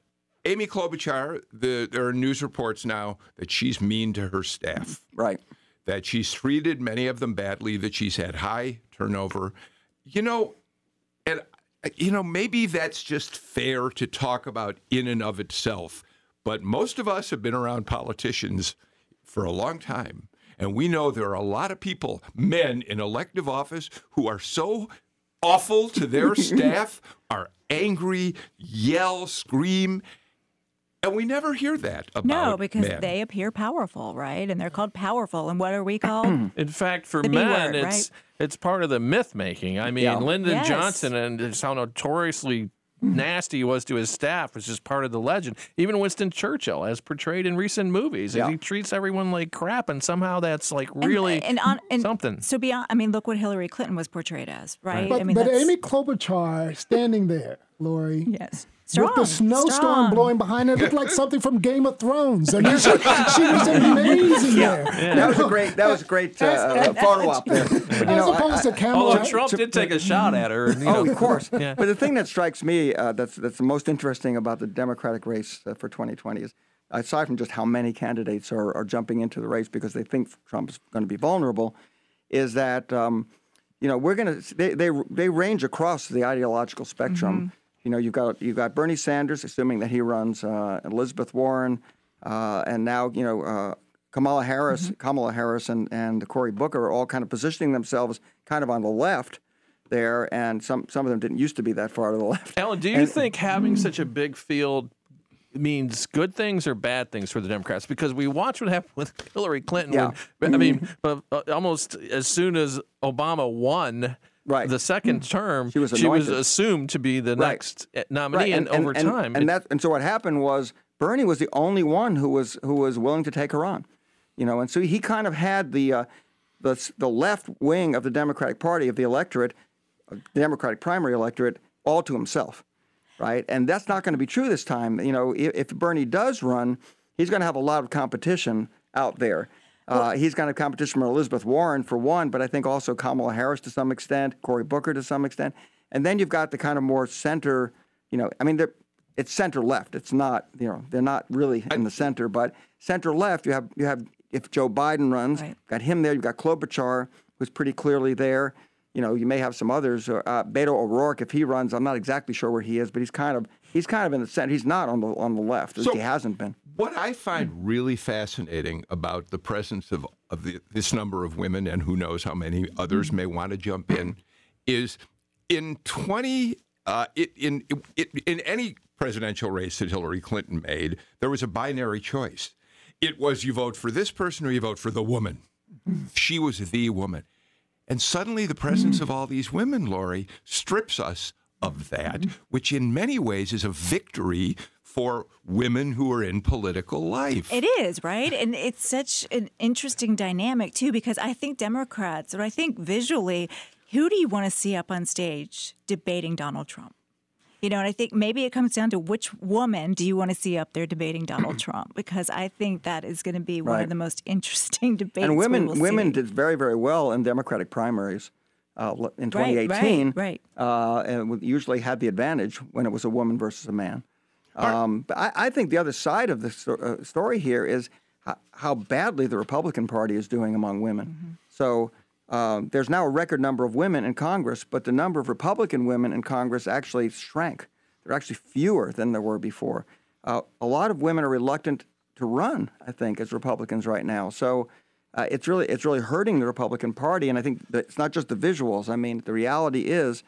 Amy Klobuchar, the, there are news reports now that she's mean to her staff. Right. That she's treated many of them badly, that she's had high turnover. You know, and, you know, maybe that's just fair to talk about in and of itself. But most of us have been around politicians for a long time. And we know there are a lot of people, men in elective office, who are so awful to their staff, are angry, yell, scream. And we never hear that about No, because men. they appear powerful, right? And they're called powerful. And what are we called? In fact, for The B men, word, it's right? it's part of the myth making. I mean, Yeah. Lyndon Yes. Johnson and how notoriously nasty he was to his staff was just part of the legend. Even Winston Churchill, as portrayed in recent movies, Yeah. he treats everyone like crap, and somehow that's like really and, on, and something. So beyond, I mean, look what Hillary Clinton was portrayed as, right? But, I mean, but Amy Klobuchar standing there, Lori, yes, with the snowstorm strong. blowing behind her, It looked like something from Game of Thrones. I mean, she, she was amazing there. That was a great. That was a great uh, photo op there. But, you As know, I- opposed I- to Kamala. Although Trump did take a shot at her. and, You oh, know, of course. Yeah. But the thing that strikes me uh, that's that's the most interesting about the Democratic race uh, for 2020 is, aside from just how many candidates are, are jumping into the race because they think Trump is going to be vulnerable, is that um, you know we're going to they, they they range across the ideological spectrum. You know, you've got you've got Bernie Sanders, assuming that he runs, uh, Elizabeth Warren, uh, and now you know. Uh, Kamala Harris, Kamala Harris, and, and Cory Booker are all kind of positioning themselves kind of on the left there, and some some of them didn't used to be that far to the left. Alan, do you think having such a big field means good things or bad things for the Democrats? Because we watched what happened with Hillary Clinton. Yeah. When, I mean, uh, uh, almost as soon as Obama won Right. the second term, She was she was assumed to be the Right. next uh, nominee, and, over and, time, and it- that and so what happened was Bernie was the only one who was who was willing to take her on, you know, and so he kind of had the uh, the the left wing of the Democratic Party of the electorate, uh, the Democratic primary electorate, all to himself, right? And that's not going to be true this time. You know, if, if Bernie does run, he's going to have a lot of competition out there. Uh, he's going to have competition from Elizabeth Warren for one, but I think also Kamala Harris to some extent, Cory Booker to some extent, and then you've got the kind of more center. You know, I mean, it's center left. It's not. You know, they're not really in the center, but center left. You have you have if Joe Biden runs, Right. got him there. You've got Klobuchar, who's pretty clearly there. You know, you may have some others. Uh, Beto O'Rourke, if he runs, I'm not exactly sure where he is, but he's kind of he's kind of in the center. He's not on the on the left. as So- he hasn't been. What I find really fascinating about the presence of, of the, this number of women, and who knows how many others mm-hmm. may want to jump in, is in 20, uh, it, in, it, in any presidential race that Hillary Clinton made, there was a binary choice. It was you vote for this person or you vote for the woman. Mm-hmm. She was the woman. And suddenly the presence mm-hmm. of all these women, Lori, strips us of that, which in many ways is a victory for women who are in political life. It is, right? And it's such an interesting dynamic, too, because I think Democrats, or I think visually, who do you want to see up on stage debating Donald Trump? You know, and I think maybe it comes down to which woman do you want to see up there debating Donald Trump? Because I think that is going to be one Right. of the most interesting debates. and we women will women see. did very very well in Democratic primaries uh, in Right, right, 2018. right. Uh, and usually had the advantage when it was a woman versus a man. Um, but I, I think the other side of the sto- uh, story here is how, how badly the Republican Party is doing among women. Mm-hmm. So. Um, there's now a record number of women in Congress, but the number of Republican women in Congress actually shrank. There are actually fewer than there were before. Uh, a lot of women are reluctant to run, I think, as Republicans right now. So uh, it's really it's really hurting the Republican Party, and I think it's not just the visuals. I mean, the reality is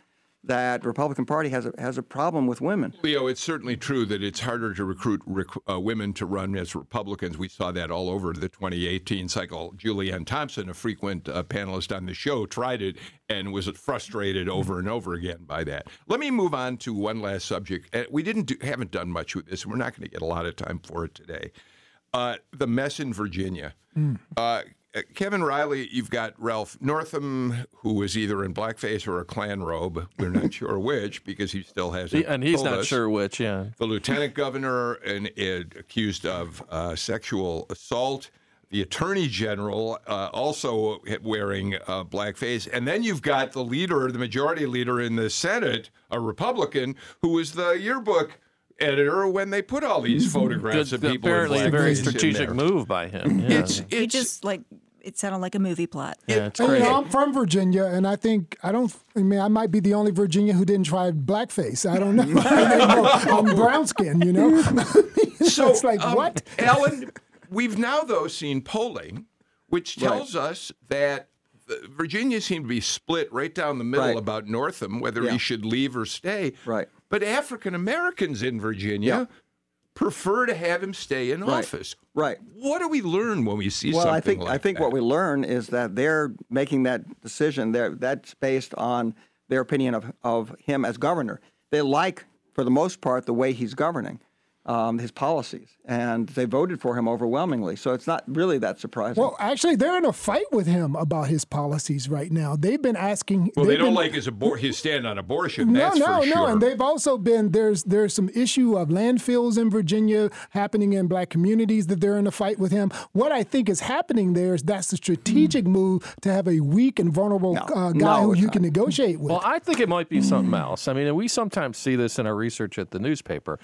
that the Republican Party has a has a problem with women. Leo, it's certainly true that it's harder to recruit rec- uh, women to run as Republicans. We saw that all over the 2018 cycle. Julianne Thompson, a frequent uh, panelist on the show, tried it and was frustrated over and over again by that. Let me move on to one last subject. Uh, We didn't do, haven't done much with this, and we're not going to get a lot of time for it today. Uh, the mess in Virginia. Uh, uh, Kevin Riley, you've got Ralph Northam, who is either in blackface or a Klan robe. We're not sure which because he still hasn't. and he's not us. sure which. Yeah, The lieutenant governor and, and accused of uh, sexual assault. The attorney general uh, also wearing uh, blackface, and then you've got the leader, the majority leader in the Senate, a Republican, who was the yearbook editor when they put all these photographs of people. in apparently a very strategic move by him. Yeah. It's He it's just like it sounded like a movie plot. yeah, it's And, you crazy. I'm from Virginia, and I think I don't. I mean, I might be the only Virginia who didn't try blackface. I don't know. I'm brown skin, you know. so it's like um, what? Alan, we've now though seen polling, which tells us that Virginia seemed to be split right down the middle Right. about Northam, whether Yeah. he should leave or stay. Right. But African Americans in Virginia Yeah. prefer to have him stay in Right. office. Right. What do we learn when we see Well, something I think like I think that? what we learn is that they're making that decision. There, that's based on their opinion of of him as governor. They like, for the most part, the way he's governing, um, his policies, and they voted for him overwhelmingly. So it's not really that surprising. Well, actually, they're in a fight with him about his policies right now. They've been asking. Well, they don't been- like his abor- his stand on abortion. No, that's no, for no, sure. and they've also been there's there's some issue of landfills in Virginia happening in black communities that they're in a fight with him. What I think is happening there is that's a strategic move to have a weak and vulnerable uh, guy No, who you not. can negotiate with. Well, I think it might be something else. I mean, we sometimes see this in our research at the newspaper.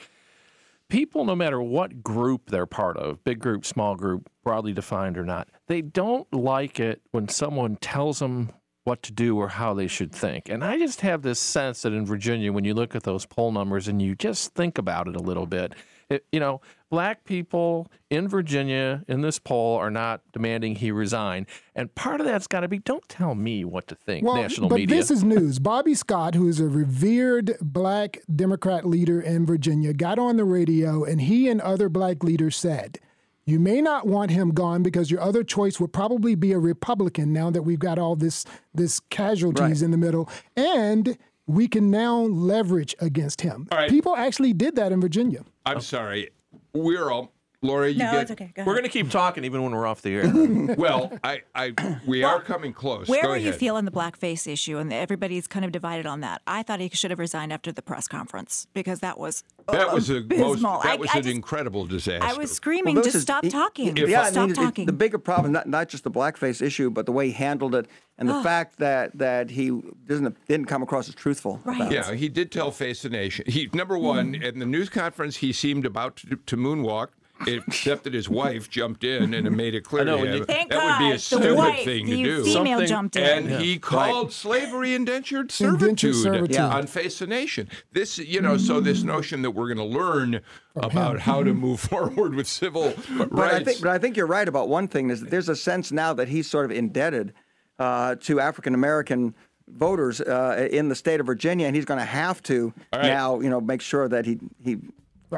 People, no matter what group they're part of, big group, small group, broadly defined or not, they don't like it when someone tells them what to do or how they should think. And I just have this sense that in Virginia, when you look at those poll numbers and you just think about it a little bit, it, you know, black people in Virginia in this poll are not demanding he resign. And part of that's got to be don't tell me what to think, well, national but media. this is news. Bobby Scott, who is a revered black Democrat leader in Virginia, got on the radio and he and other black leaders said, you may not want him gone because your other choice would probably be a Republican now that we've got all this this casualties Right. in the middle. And we can now leverage against him. All right. People actually did that in Virginia. I'm sorry. We're all Laura. You No, get, it's okay. Go We're ahead. going to keep talking even when we're off the air. Well, I, I, we are coming close. Where Go were you feeling the blackface issue? And everybody's kind of divided on that. I thought he should have resigned after the press conference because that was That was a most, that I- was I an just- incredible disaster. I was screaming, Well, just is- stop he- talking. he- yeah, I stop mean, it- it- talking. the bigger problem, not, not just the blackface issue, but the way he handled it, and the fact that that he doesn't didn't come across as truthful. Right. about it. Yeah, he did tell Face the Nation. He number one Mm. in the news conference, he seemed about to, to moonwalk, except that his wife jumped in and made it clear know, to him you- Thank that would be God, a the stupid wife, thing the to do. female Something- jumped in. And Yeah. he called slavery indentured servitude, Indentured servitude. Yeah. on Face the Nation. This, you know, so this notion that we're going to learn about how to move forward with civil But rights. I think, but I think you're right about one thing is that there's a sense now that he's sort of indebted uh, to African American voters uh, in the state of Virginia, and he's going to have to All right. now, you know, make sure that he he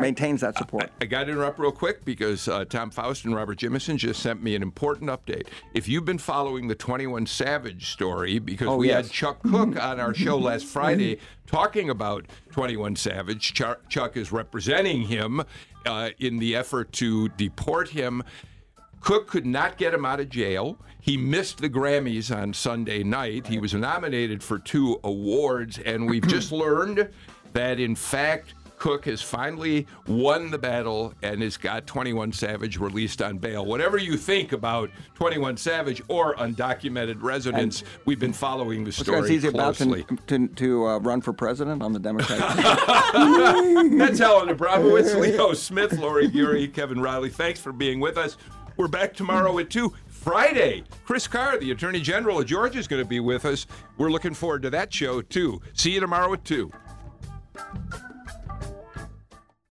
maintains that support. I got to interrupt real quick because uh, Tom Faust and Robert Jimison just sent me an important update. If you've been following the 21 Savage story, because Oh, we yes. had Chuck Kuck on our show last Friday talking about 21 Savage, Char- Chuck is representing him uh, in the effort to deport him. Kuck could not get him out of jail. He missed the Grammys on Sunday night. He was nominated for two awards, and we've just learned that, in fact, Kuck has finally won the battle and has got 21 Savage released on bail. Whatever you think about 21 Savage or undocumented residents, we've been following the story he's about to to, to uh, run for president on the Democratic. That's Alan Abramowitz, Leo Smith, Lori Geary, Kevin Riley. Thanks for being with us. We're back tomorrow at 2. Friday, Chris Carr, the Attorney General of Georgia, is going to be with us. We're looking forward to that show, too. See you tomorrow at 2.